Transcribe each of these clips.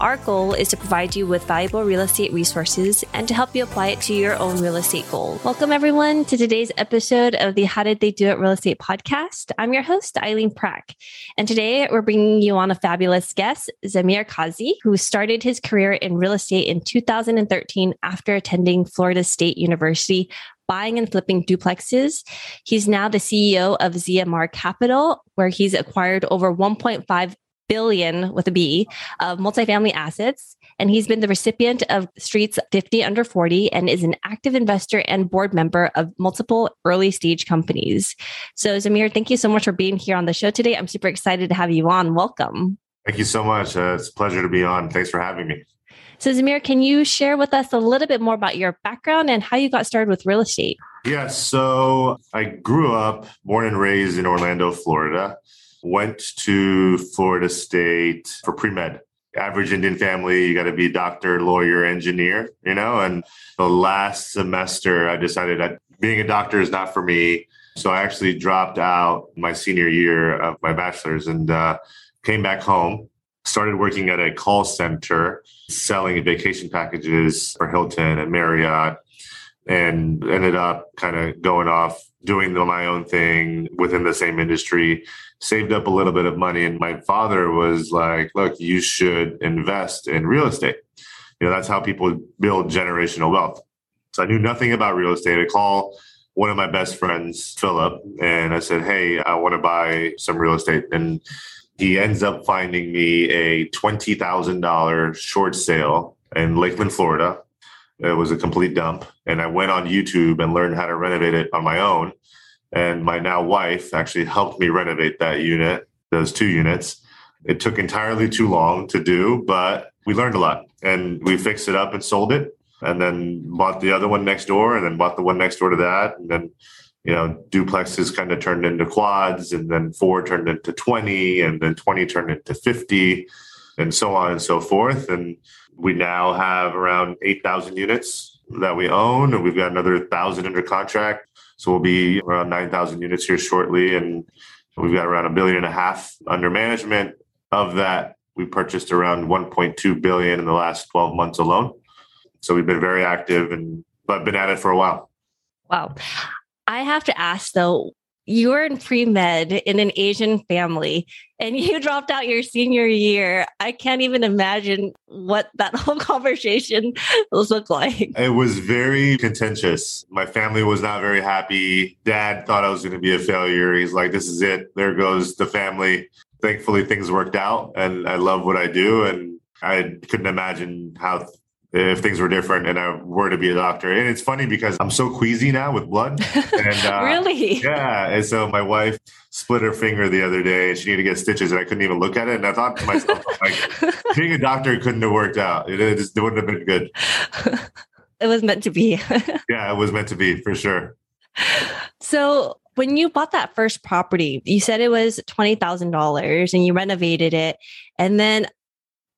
Our goal is to provide you with valuable real estate resources and to help you apply it to your own real estate goal. Welcome, everyone, to today's episode of the How Did They Do It Real Estate podcast. I'm your host, Eileen Prack. And today we're bringing you on a fabulous guest, Zamir Kazi, who started his career in real estate in 2013 after attending Florida State University buying and flipping duplexes. He's now the CEO of ZMR Capital, where he's acquired over 1.5 billion with a B of multifamily assets. And he's been the recipient of Streets 50 under 40 and is an active investor and board member of multiple early stage companies. So, Zamir, thank you so much for being here on the show today. I'm super excited to have you on. Welcome. Thank you so much. Uh, it's a pleasure to be on. Thanks for having me. So, Zamir, can you share with us a little bit more about your background and how you got started with real estate? Yes. So, I grew up, born and raised in Orlando, Florida went to Florida State for pre med. Average Indian family, you got to be doctor, lawyer, engineer, you know. And the last semester, I decided that being a doctor is not for me. So I actually dropped out my senior year of my bachelor's and uh, came back home. Started working at a call center selling vacation packages for Hilton and Marriott, and ended up kind of going off doing my own thing within the same industry saved up a little bit of money. And my father was like look you should invest in real estate. You know that's how people build generational wealth. So i knew nothing about real estate. I call one of my best friends philip and i said hey i want to buy some real estate. And he ends up finding me a $20000 short sale in lakeland florida. It was a complete dump. And i went on youtube and learned how to renovate it on my own and my now wife actually helped me renovate that unit, those two units. It took entirely too long to do, but we learned a lot and we fixed it up and sold it and then bought the other one next door and then bought the one next door to that. And then, you know, duplexes kind of turned into quads and then four turned into 20 and then 20 turned into 50 and so on and so forth. And we now have around 8,000 units that we own and we've got another thousand under contract so we'll be around 9,000 units here shortly. And we've got around a billion and a half under management. Of that, we purchased around 1.2 billion in the last 12 months alone. So we've been very active and but been at it for a while. Wow. I have to ask though, you were in pre med in an Asian family and you dropped out your senior year. I can't even imagine what that whole conversation looked like. It was very contentious. My family was not very happy. Dad thought I was going to be a failure. He's like, this is it. There goes the family. Thankfully, things worked out and I love what I do. And I couldn't imagine how if things were different and I were to be a doctor. And it's funny because I'm so queasy now with blood. And uh, really, yeah. And so my wife split her finger the other day, and she needed to get stitches, and I couldn't even look at it. And I thought to myself, like, being a doctor couldn't have worked out. It, it just it wouldn't have been good. It was meant to be. yeah, it was meant to be for sure. So when you bought that first property, you said it was twenty thousand dollars, and you renovated it, and then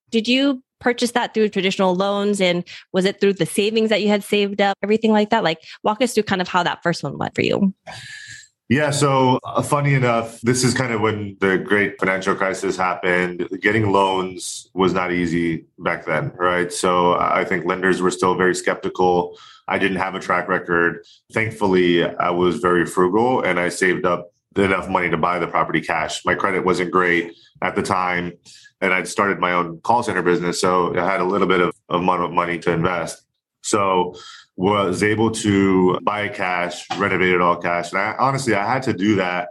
did you purchase that through traditional loans? And was it through the savings that you had saved up, everything like that? Like, walk us through kind of how that first one went for you. Yeah. So, uh, funny enough, this is kind of when the great financial crisis happened. Getting loans was not easy back then, right? So, I think lenders were still very skeptical. I didn't have a track record. Thankfully, I was very frugal and I saved up enough money to buy the property cash. My credit wasn't great at the time and I'd started my own call center business. So I had a little bit of, of money to invest. So was able to buy cash, renovate it all cash. And I, honestly, I had to do that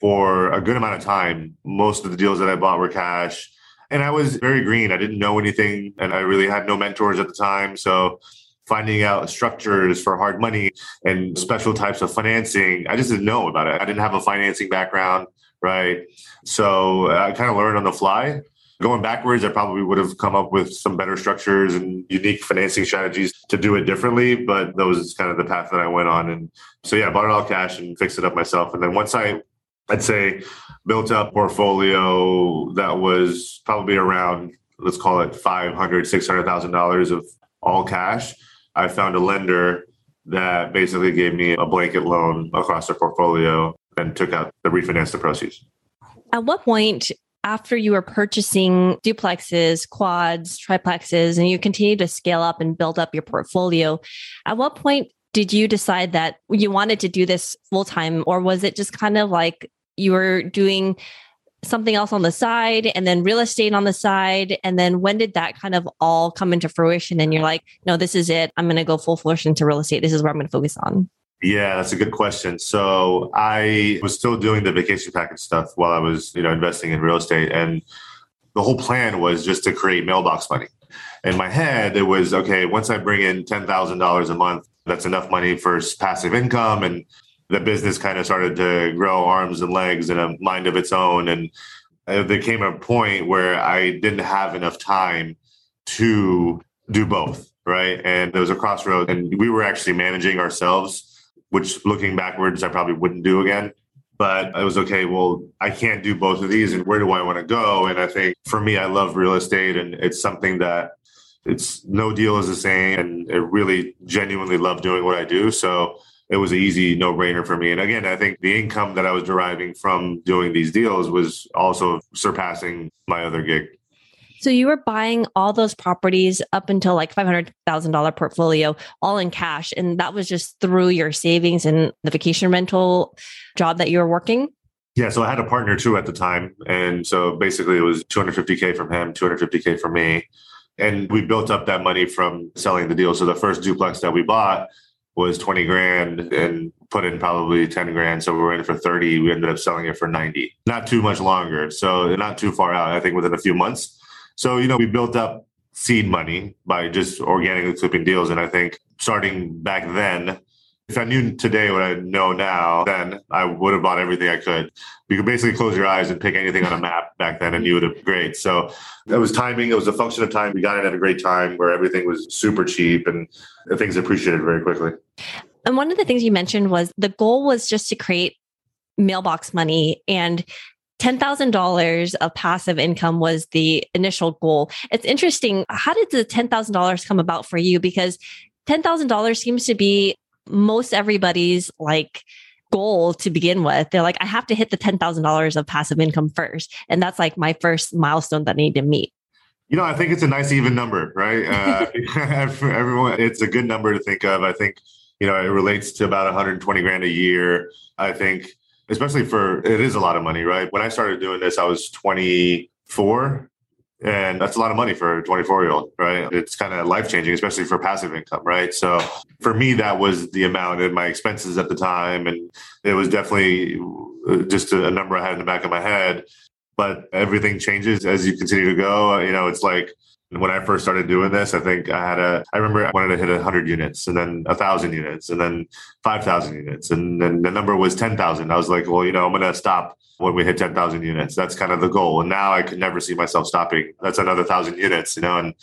for a good amount of time. Most of the deals that I bought were cash. And I was very green. I didn't know anything and I really had no mentors at the time. So finding out structures for hard money and special types of financing, I just didn't know about it. I didn't have a financing background, right? So I kind of learned on the fly going backwards, I probably would have come up with some better structures and unique financing strategies to do it differently. But that was kind of the path that I went on. And so, yeah, I bought it all cash and fixed it up myself. And then once I I'd say built up portfolio that was probably around, let's call it 500, $600,000 of all cash. I found a lender that basically gave me a blanket loan across their portfolio and took out the refinance the proceeds. At what point after you were purchasing duplexes, quads, triplexes, and you continued to scale up and build up your portfolio, at what point did you decide that you wanted to do this full time, or was it just kind of like you were doing something else on the side and then real estate on the side? And then when did that kind of all come into fruition? And you're like, no, this is it. I'm going to go full flourish into real estate. This is where I'm going to focus on. Yeah, that's a good question. So I was still doing the vacation package stuff while I was, you know, investing in real estate. And the whole plan was just to create mailbox money. In my head, it was okay, once I bring in $10,000 a month, that's enough money for passive income. And the business kind of started to grow arms and legs and a mind of its own. And uh, there came a point where I didn't have enough time to do both. Right. And there was a crossroad, and we were actually managing ourselves which looking backwards, I probably wouldn't do again. But I was okay, well, I can't do both of these. And where do I want to go? And I think for me, I love real estate and it's something that it's no deal is the same. And I really genuinely love doing what I do. So it was an easy no brainer for me. And again, I think the income that I was deriving from doing these deals was also surpassing my other gig. So you were buying all those properties up until like $500,000 portfolio, all in cash. And that was just through your savings and the vacation rental job that you were working? Yeah. So I had a partner too at the time. And so basically it was 250K from him, 250K from me. And we built up that money from selling the deal. So the first duplex that we bought was 20 grand and put in probably 10 grand. So we were in for 30. We ended up selling it for 90. Not too much longer. So not too far out. I think within a few months. So, you know, we built up seed money by just organically flipping deals. And I think starting back then, if I knew today what I know now, then I would have bought everything I could. You could basically close your eyes and pick anything on a map back then and you would have great. So it was timing. It was a function of time. We got it at a great time where everything was super cheap and things appreciated very quickly. And one of the things you mentioned was the goal was just to create mailbox money. And $10,000 of passive income was the initial goal. It's interesting. How did the $10,000 come about for you? Because $10,000 seems to be most everybody's like goal to begin with. They're like, I have to hit the $10,000 of passive income first. And that's like my first milestone that I need to meet. You know, I think it's a nice even number, right? Uh, for everyone, it's a good number to think of. I think, you know, it relates to about 120 grand a year. I think especially for it is a lot of money, right? When I started doing this, I was 24 and that's a lot of money for a 24 year old right? It's kind of life changing especially for passive income right? So for me that was the amount of my expenses at the time and it was definitely uh, just a number i had in the back of my head. But everything changes as you continue to go. You know it's like when I first started doing this, I think I had a, I remember I wanted to hit 100 units and then 1,000 units and then 5,000 units. And then the number was 10,000. I was like, well, you know, I'm going to stop when we hit 10,000 units. That's kind of the goal. And now I could never see myself stopping. That's another thousand units, you know, and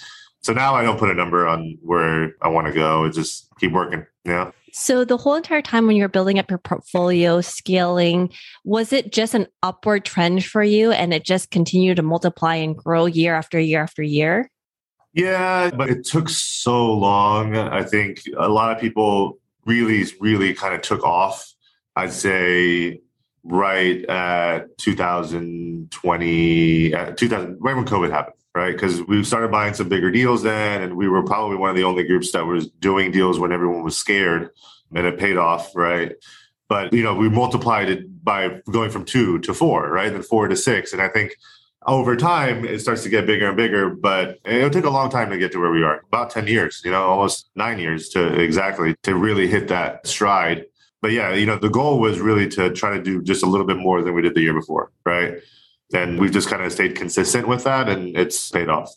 so now I don't put a number on where I want to go. It's just keep working. Yeah. So the whole entire time when you're building up your portfolio, scaling, was it just an upward trend for you and it just continued to multiply and grow year after year after year? Yeah, but it took so long. I think a lot of people really, really kind of took off. I'd say right at 2020, at 2000, right when COVID happened, right? Because we started buying some bigger deals then, and we were probably one of the only groups that was doing deals when everyone was scared, and it paid off, right? But you know, we multiplied it by going from two to four, right? Then four to six, and I think over time it starts to get bigger and bigger but it'll take a long time to get to where we are. About 10 years you know almost nine years to exactly to really hit that stride. But yeah you know the goal was really to try to do just a little bit more than we did the year before right? And we've just kind of stayed consistent with that and it's paid off.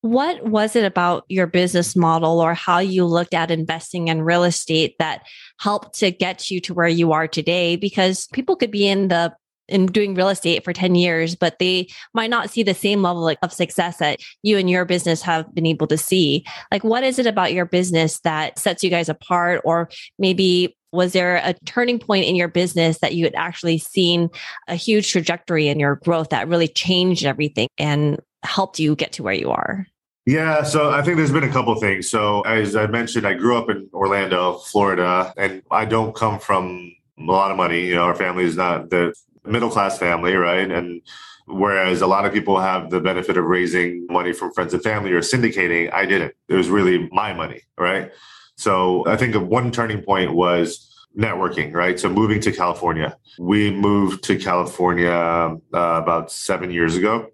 What was it about your business model or how you looked at investing in real estate that helped to get you to where you are today? Because people could be in the in doing real estate for 10 years, but they might not see the same level of success that you and your business have been able to see. Like, what is it about your business that sets you guys apart? Or maybe Was there a turning point in your business that you had actually seen a huge trajectory in your growth that really changed everything and helped you get to where you are? Yeah, so I think there's been a couple things. So as I mentioned, I grew up in Orlando, Florida, and I don't come from a lot of money. You know, our family is not the middle class family, right? And whereas a lot of people have the benefit of raising money from friends and family or syndicating, I didn't. It was really my money, right? So I think one turning point was networking, right? So moving to California. We moved to California uh, about seven years ago.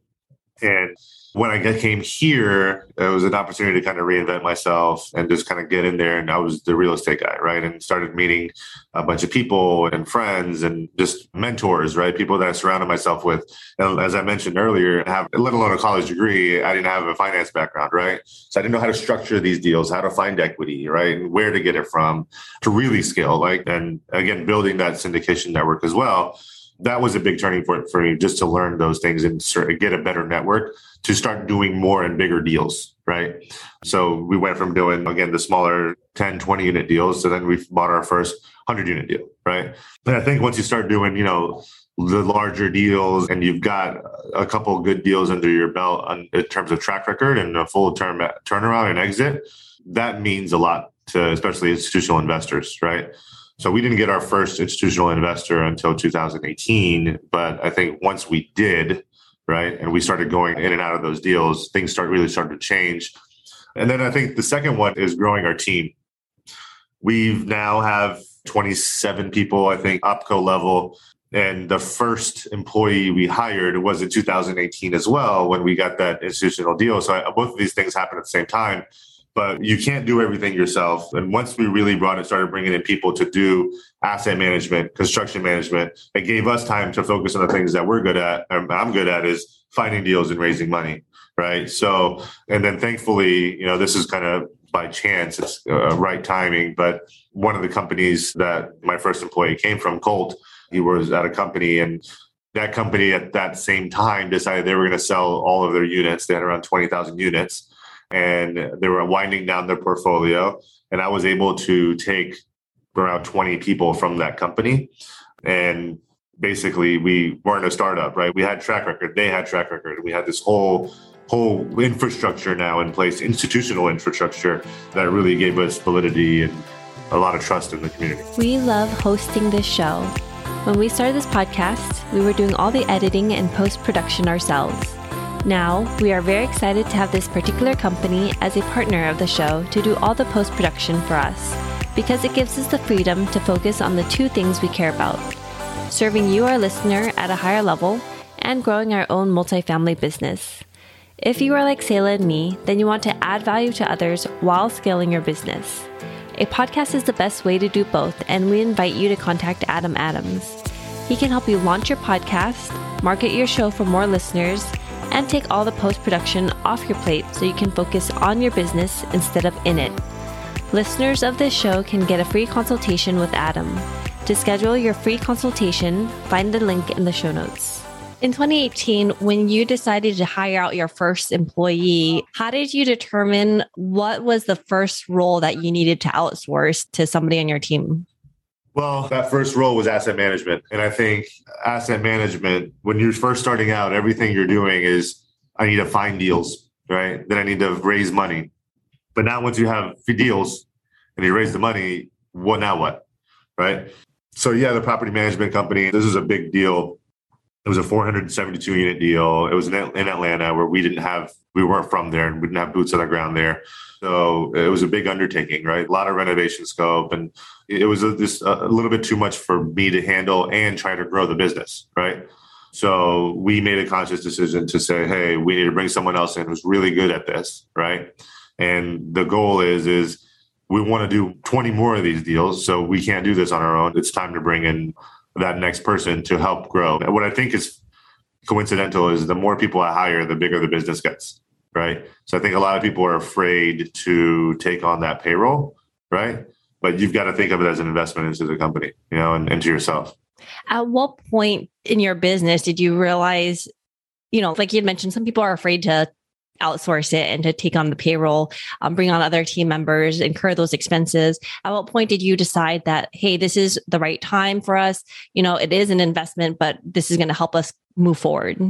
And when I came here, it was an opportunity to kind of reinvent myself and just kind of get in there. And I was the real estate guy, right? And started meeting a bunch of people and friends and just mentors, right? People that I surrounded myself with. And as I mentioned earlier, have let alone a college degree, I didn't have a finance background, right? So I didn't know how to structure these deals, how to find equity, right? And where to get it from to really scale, like, and again, building that syndication network as well that was a big turning point for me just to learn those things and sort of get a better network to start doing more and bigger deals right? So we went from doing again the smaller 10 20 unit deals so then we bought our first 100 unit deal right? And i think once you start doing you know the larger deals and you've got a couple good deals under your belt on, in terms of track record and a full term turnaround and exit that means a lot to especially institutional investors right so we didn't get our first institutional investor until 2018, but I think once we did, right, and we started going in and out of those deals, things start really started to change. And then I think the second one is growing our team. We've now have 27 people, I think, opco level. And the first employee we hired was in 2018 as well when we got that institutional deal. So I, both of these things happened at the same time but you can't do everything yourself. And once we really brought and started bringing in people to do asset management, construction management, it gave us time to focus on the things that we're good at. I'm good at is finding deals and raising money. Right. So, and then thankfully, you know, this is kind of by chance, it's uh, right timing. But one of the companies that my first employee came from, Colt, he was at a company and that company at that same time decided they were going to sell all of their units. They had around 20,000 units and they were winding down their portfolio. And I was able to take around 20 people from that company. And basically, we weren't a startup, right? We had track record, they had track record. We had this whole whole infrastructure now in place, institutional infrastructure that really gave us validity and a lot of trust in the community. We love hosting this show. When we started this podcast, we were doing all the editing and post production ourselves. Now, we are very excited to have this particular company as a partner of the show to do all the post production for us because it gives us the freedom to focus on the two things we care about serving you, our listener, at a higher level and growing our own multifamily business. If you are like Sayla and me, then you want to add value to others while scaling your business. A podcast is the best way to do both, and we invite you to contact Adam Adams. He can help you launch your podcast, market your show for more listeners, and take all the post production off your plate so you can focus on your business instead of in it. Listeners of this show can get a free consultation with Adam. To schedule your free consultation, find the link in the show notes. In 2018, when you decided to hire out your first employee, how did you determine what was the first role that you needed to outsource to somebody on your team? Well, that first role was asset management. And I think asset management, when you're first starting out, everything you're doing is I need to find deals, right? Then I need to raise money. But now once you have deals and you raise the money, what now what? Right. So yeah, the property management company, this is a big deal. It was a 472 unit deal. It was in Atlanta where we didn't have, we weren't from there and we didn't have boots on the ground there. So it was a big undertaking, right? A lot of renovation scope, and it was just a little bit too much for me to handle and try to grow the business, right? So we made a conscious decision to say, hey, we need to bring someone else in who's really good at this, right? And the goal is is we want to do 20 more of these deals, so we can't do this on our own. It's time to bring in that next person to help grow. And what I think is coincidental is the more people I hire, the bigger the business gets right? So I think a lot of people are afraid to take on that payroll, right? But you've got to think of it as an investment into the company, you know, and into yourself. At what point in your business did you realize, you know, like you had mentioned, some people are afraid to outsource it and to take on the payroll, um, bring on other team members, incur those expenses. At what point did you decide that, hey, this is the right time for us? You know, it is an investment, but this is going to help us move forward?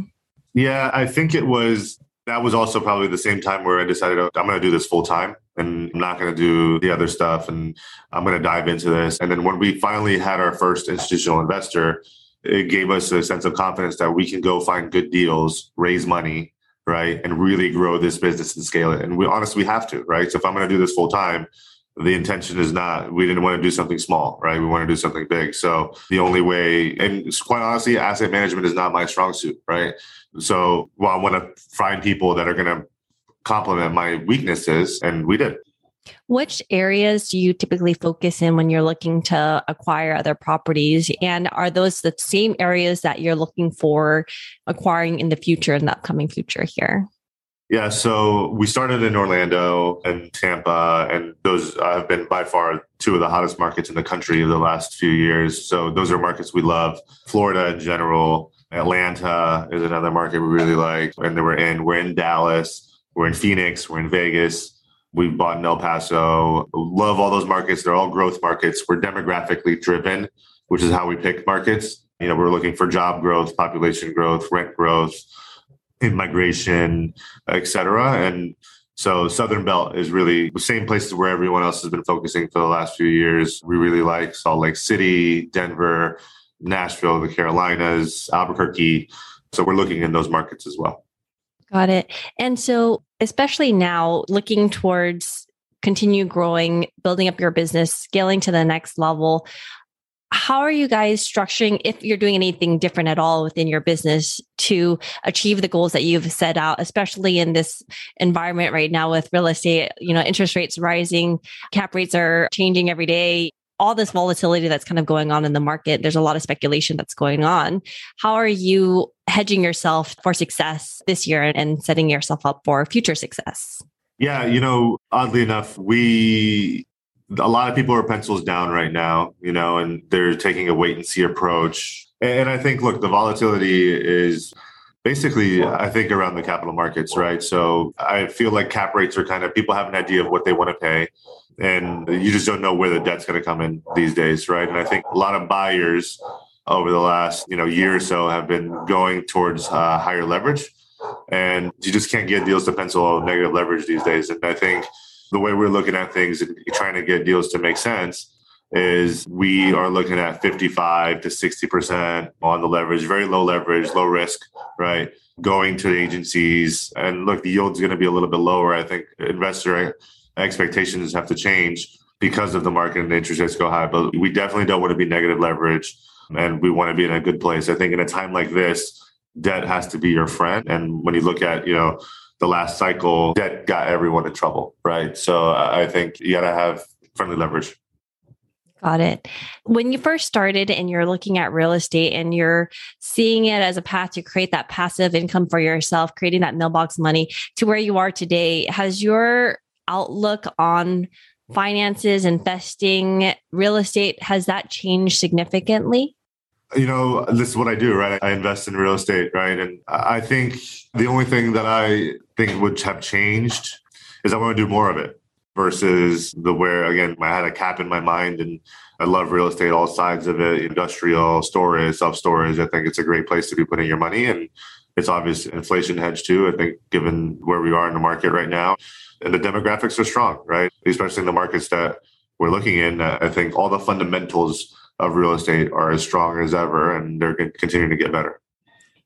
Yeah, I think it was that was also probably the same time where I decided oh, I'm going to do this full time and I'm not going to do the other stuff and I'm going to dive into this. And then when we finally had our first institutional investor, it gave us a sense of confidence that we can go find good deals, raise money, right, and really grow this business and scale it. And we honestly we have to, right? So if I'm going to do this full time, the intention is not we didn't want to do something small, right? We want to do something big. So the only way, and quite honestly, asset management is not my strong suit, right? So well, I want to find people that are going to complement my weaknesses, and we did. Which areas do you typically focus in when you're looking to acquire other properties? And are those the same areas that you're looking for acquiring in the future, in the upcoming future here? Yeah, so we started in Orlando and Tampa, and those have been by far two of the hottest markets in the country the last few years. So those are markets we love. Florida in general, Atlanta is another market we really like, and we're in. We're in Dallas, we're in Phoenix, we're in Vegas. We've bought in El Paso. Love all those markets. They're all growth markets. We're demographically driven, which is how we pick markets. You know, we're looking for job growth, population growth, rent growth, immigration, et cetera. And so Southern Belt is really the same places where everyone else has been focusing for the last few years. We really like Salt Lake City, Denver, Nashville, the Carolinas, Albuquerque. So we're looking in those markets as well. Got it. And so, especially now, looking towards continue growing, building up your business, scaling to the next level, how are you guys structuring if you're doing anything different at all within your business to achieve the goals that you've set out especially in this environment right now with real estate you know interest rates rising cap rates are changing every day all this volatility that's kind of going on in the market, there's a lot of speculation that's going on. How are you hedging yourself for success this year and setting yourself up for future success? Yeah, you know, oddly enough, we a lot of people are pencils down right now, you know, and they're taking a wait and see approach. And I think, look, the volatility is basically, I think, around the capital markets, right? So I feel like cap rates are kind of people have an idea of what they want to pay and you just don't know where the debt's going to come in these days, right? And I think a lot of buyers over the last you know year or so have been going towards uh, higher leverage, and you just can't get deals to pencil negative leverage these days. And I think the way we're looking at things and trying to get deals to make sense is we are looking at 55 to 60% on the leverage, very low leverage, low risk, right? Going to the agencies. And look, the yield's going to be a little bit lower. I think investor expectations have to change because of the market and the interest rates go high. But we definitely don't want to be negative leverage and we want to be in a good place. I think in a time like this, debt has to be your friend. And when you look at, you know, the last cycle, debt got everyone in trouble, right? So I think you got to have friendly leverage. Got it. When you first started and you're looking at real estate and you're seeing it as a path to create that passive income for yourself, creating that mailbox money to where you are today, has your outlook on finances, investing, real estate, has that changed significantly? You know, this is what I do, right? I invest in real estate, right? And I think the only thing that I think would have changed is I want to do more of it versus the where, again, I had a cap in my mind and I love real estate, all sides of it, industrial, storage, self storage. I think it's a great place to be putting your money. And it's obvious inflation hedge too. I think given where we are in the market right now, and the demographics are strong, right? Especially in the markets that we're looking in. I think all the fundamentals of real estate are as strong as ever, and they're continuing to get better.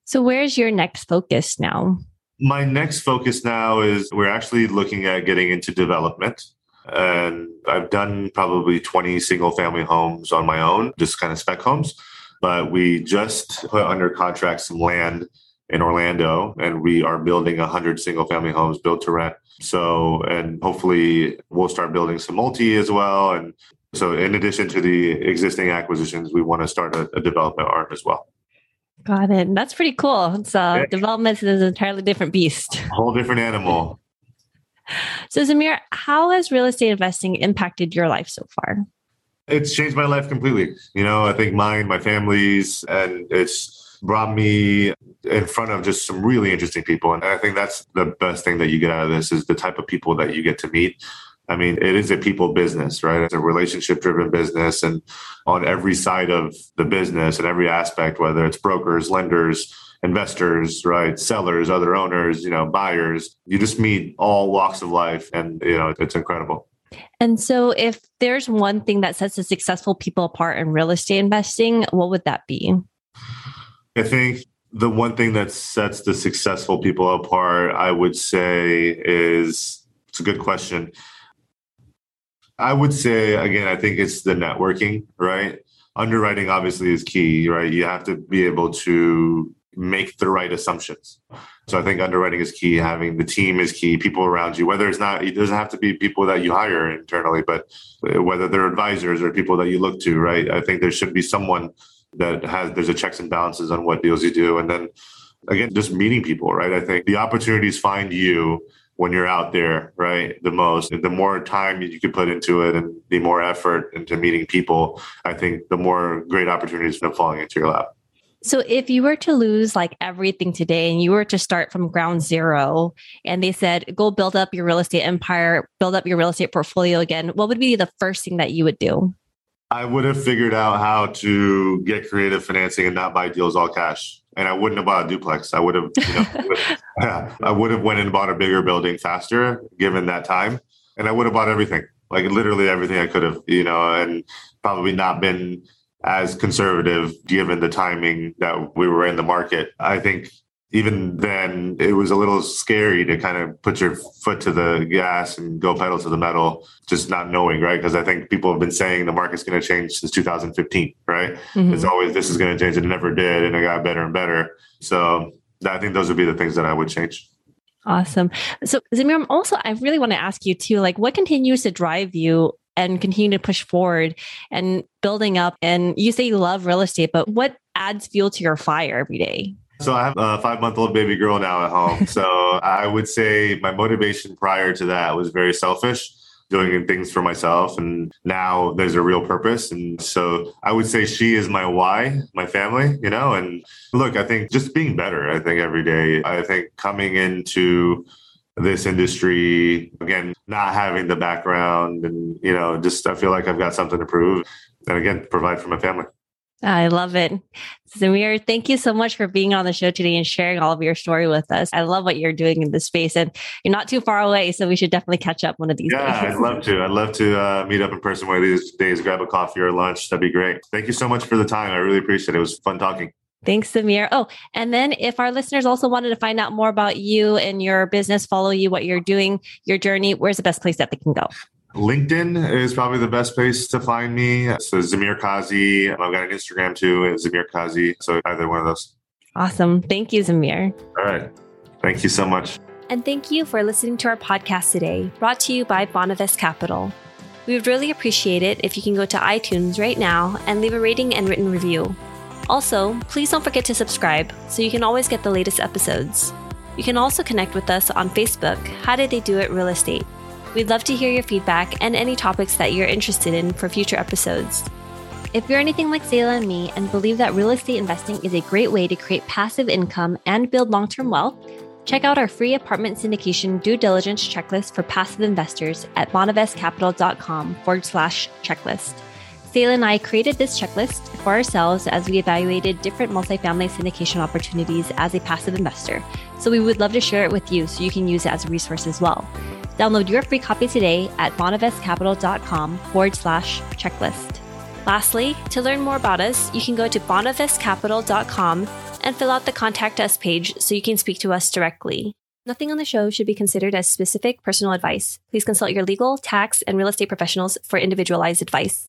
So, where's your next focus now? My next focus now is we're actually looking at getting into development. And I've done probably 20 single family homes on my own, just kind of spec homes. But we just put under contract some land in Orlando, and we are building 100 single family homes built to rent. So, and hopefully we'll start building some multi as well. And so, in addition to the existing acquisitions, we want to start a, a development arm as well. Got it. That's pretty cool. It's uh, yeah. development is an entirely different beast. A whole different animal. So, Zamir, how has real estate investing impacted your life so far? It's changed my life completely. You know, I think mine, my family's, and it's brought me in front of just some really interesting people. And I think that's the best thing that you get out of this is the type of people that you get to meet. I mean, it is a people business, right? It's a relationship driven business. And on every side of the business and every aspect, whether it's brokers, lenders, investors, right? Sellers, other owners, you know, buyers, you just meet all walks of life. And, you know, it's incredible. And so, if there's one thing that sets the successful people apart in real estate investing, what would that be? I think the one thing that sets the successful people apart, I would say, is it's a good question. I would say, again, I think it's the networking, right? Underwriting obviously is key, right? You have to be able to make the right assumptions. So I think underwriting is key. Having the team is key. People around you, whether it's not, it doesn't have to be people that you hire internally, but uh, whether they're advisors or people that you look to, right? I think there should be someone that has there's a checks and balances on what deals you do, and then again, just meeting people, right? I think the opportunities find you when you're out there, right? The most, the more time you can put into it and the more effort into meeting people, I think the more great opportunities up falling into your lap. So if you were to lose like everything today and you were to start from ground zero and they said, go build up your real estate empire, build up your real estate portfolio again, what would be the first thing that you would do? I would have figured out how to get creative financing and not buy deals all cash. And I wouldn't have bought a duplex. I would have, you know, I would have went and bought a bigger building faster given that time. And I would have bought everything, like literally everything I could have, you know, and probably not been as conservative given the timing that we were in the market. I think even then it was a little scary to kind of put your foot to the gas and go pedal to the metal just not knowing right because i think people have been saying the market's going to change since 2015 right mm-hmm. it's always this is going to change it never did and it got better and better so i think those would be the things that i would change awesome so zamir also i really want to ask you too like what continues to drive you and continue to push forward and building up. And you say you love real estate, but what adds fuel to your fire every day? So I have a five month old baby girl now at home. So I would say my motivation prior to that was very selfish, doing things for myself. And now there's a real purpose. And so I would say she is my why, my family, you know, and look, I think just being better, I think every day, I think coming into this industry again not having the background and you know just i feel like i've got something to prove and again provide for my family I love it. Zamir, thank you so much for being on the show today and sharing all of your story with us. I love what you're doing in this space and you're not too far away. So we should definitely catch up one of these yeah, days. I'd love to. I'd love to uh, meet up in person one of these days, grab a coffee or lunch. That'd be great. Thank you so much for the time. I really appreciate it. It was fun talking. Thanks, Zamir. Oh, and then if our listeners also wanted to find out more about you and your business, follow you, what you're doing, your journey, where's the best place that they can go? LinkedIn is probably the best place to find me. So Zamir Kazi. I've got an Instagram too, Zamir Kazi. So either one of those. Awesome. Thank you, Zamir. All right. Thank you so much. And thank you for listening to our podcast today, brought to you by Bonavest Capital. We would really appreciate it if you can go to iTunes right now and leave a rating and written review. Also, please don't forget to subscribe so you can always get the latest episodes. You can also connect with us on Facebook, How Did They Do It Real Estate. We'd love to hear your feedback and any topics that you're interested in for future episodes. If you're anything like Sayla and me and believe that real estate investing is a great way to create passive income and build long term wealth, check out our free apartment syndication due diligence checklist for passive investors at bonavestcapital.com forward slash checklist. Sayla and I created this checklist for ourselves as we evaluated different multifamily syndication opportunities as a passive investor. So we would love to share it with you so you can use it as a resource as well. Download your free copy today at bonavestcapital.com forward slash checklist. Lastly, to learn more about us, you can go to bonavestcapital.com and fill out the contact us page so you can speak to us directly. Nothing on the show should be considered as specific personal advice. Please consult your legal, tax, and real estate professionals for individualized advice.